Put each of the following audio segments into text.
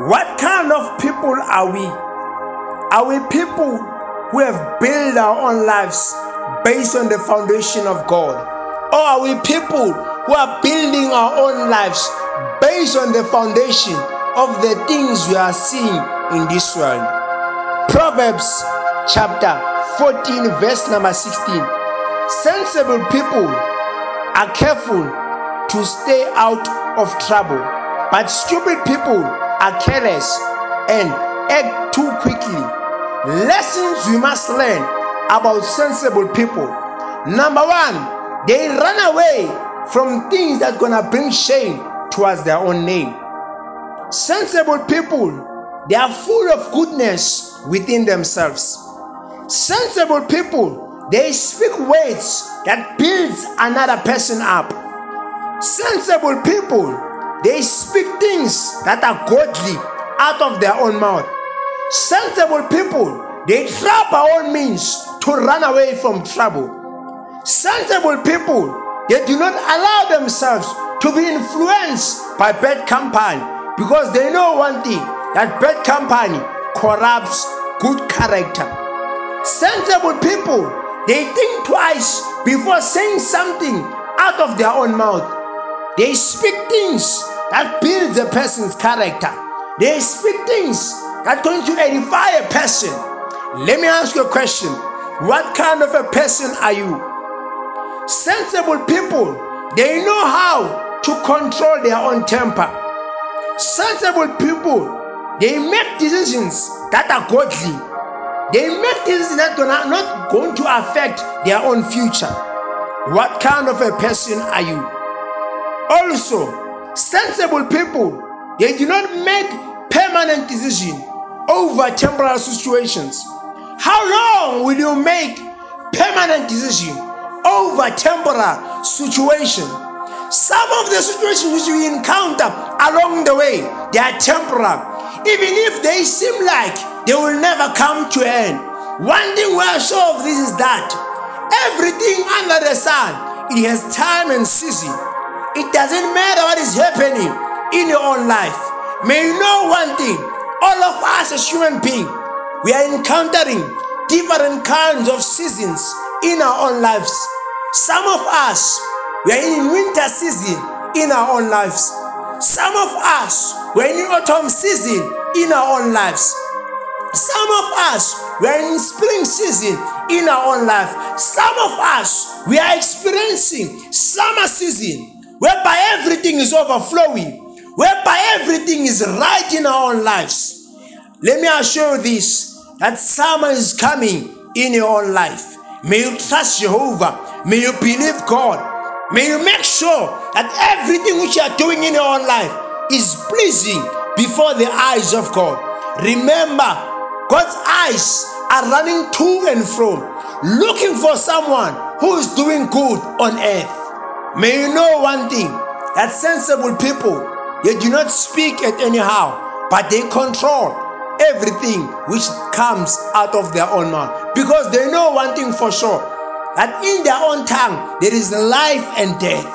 What kind of people are we? Are we people who have built our own lives based on the foundation of God? Or are we people who are building our own lives based on the foundation of the things we are seeing in this world? Proverbs chapter 14, verse number 16. Sensible people are careful to stay out of trouble, but stupid people are careless and act too quickly. Lessons we must learn about sensible people. Number one, they run away from things that gonna bring shame towards their own name. Sensible people, they are full of goodness within themselves. Sensible people, they speak words that builds another person up. Sensible people, they speak things that are godly out of their own mouth. Sensible people, they try by all means to run away from trouble. Sensible people, they do not allow themselves to be influenced by bad company because they know one thing that bad company corrupts good character. Sensible people, they think twice before saying something out of their own mouth. They speak things that build a person's character. They speak things that going to edify a person. Let me ask you a question. What kind of a person are you? Sensible people, they know how to control their own temper. Sensible people, they make decisions that are godly. They make decisions that are not going to affect their own future. What kind of a person are you? Also, sensible people, they do not make permanent decision over temporal situations. How long will you make permanent decision over temporal situation? Some of the situations which we encounter along the way, they are temporal. Even if they seem like they will never come to end. One thing we are sure of this is that everything under the sun, it has time and season. It doesn't matter what is happening in your own life. May you know one thing all of us as human beings, we are encountering different kinds of seasons in our own lives. Some of us, we are in winter season in our own lives. Some of us, we are in autumn season in our own lives. Some of us, we are in spring season in our own life. Some of us, we are experiencing summer season whereby everything is overflowing, whereby everything is right in our own lives. Let me assure you this that summer is coming in your own life. May you trust Jehovah. May you believe God. May you make sure that everything which you are doing in your own life is pleasing before the eyes of God. Remember, God's eyes are running to and fro, looking for someone who is doing good on earth. May you know one thing that sensible people they do not speak at anyhow, but they control everything which comes out of their own mouth because they know one thing for sure that in their own tongue there is life and death.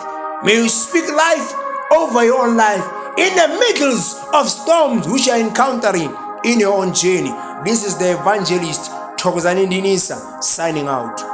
May you speak life over your own life in the middle of storms which you are encountering in your own journey. This is the evangelist Thokozani Dinisa signing out.